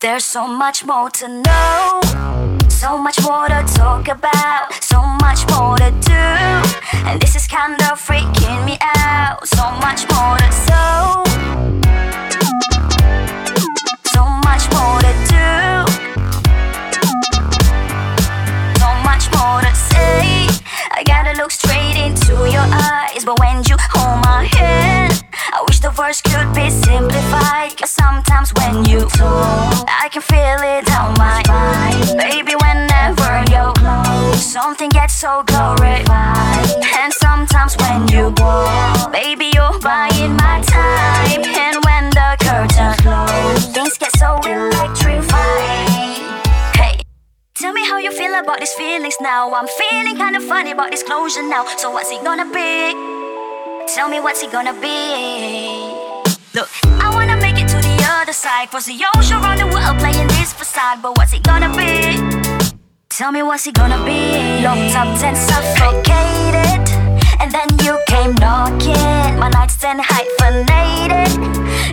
There's so much more to know, so much more to talk about, so much more to do. And this is kinda freaking me out. So much more to so, so much more to do, so much more to say. I gotta look straight into your eyes, but when you hold my so glorified. And sometimes when you walk, baby, you're buying my time. And when the curtain closes, things get so electrified. Hey. Tell me how you feel about these feelings now. I'm feeling kinda funny about this closure now. So what's it gonna be? Tell me what's it gonna be? Look, I wanna make it to the other side. Cross the ocean around the world playing this facade. But what's it gonna be? Tell me what's it gonna be? Locked up and suffocated. And then you came knocking. My nightstand hyphenated.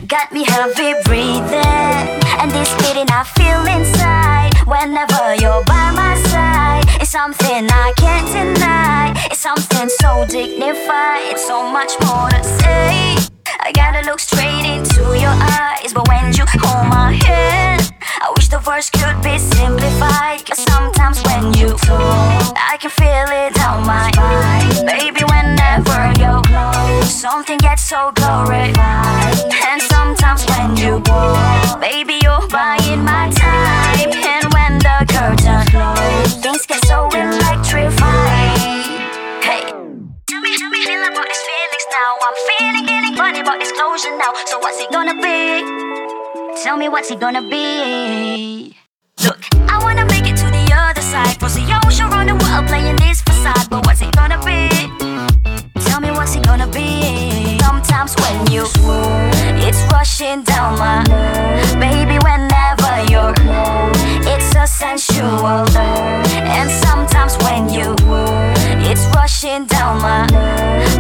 Got me heavy breathing. And this beating I feel inside. Whenever you're by my side. It's something I can't deny. It's something so dignified. So much more to say. I gotta look straight into your eyes. But when you hold my hand, I can feel it down my spine. Baby, whenever you're close, something gets so glorified. And sometimes when you walk, baby, you're buying my time. And when the curtain closes, things get so electrified. Hey. Tell me, tell me, feel about these feelings now. I'm feeling, getting funny about this closure now. So what's it gonna be? Tell me what's it gonna be? Look, I wanna make it you it's rushing down my. Baby, whenever you're it's a sensual. And sometimes when you it's rushing down my.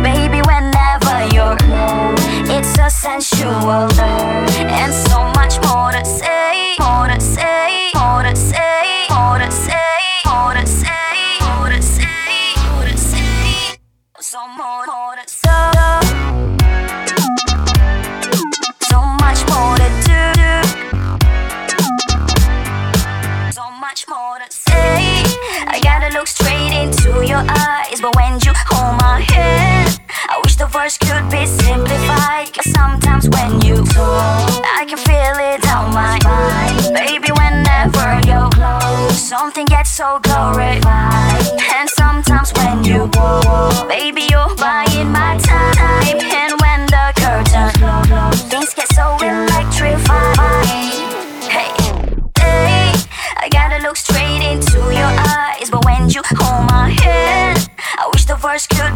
Baby, whenever you're it's a sensual. And so much more to say, more to say, more to say, more to say, so glorified. And sometimes when you walk, baby, you're buying my time. And when the curtain closes, things get so electrified. Hey, hey, I gotta look straight into your eyes, but when you hold my hand, I wish the verse could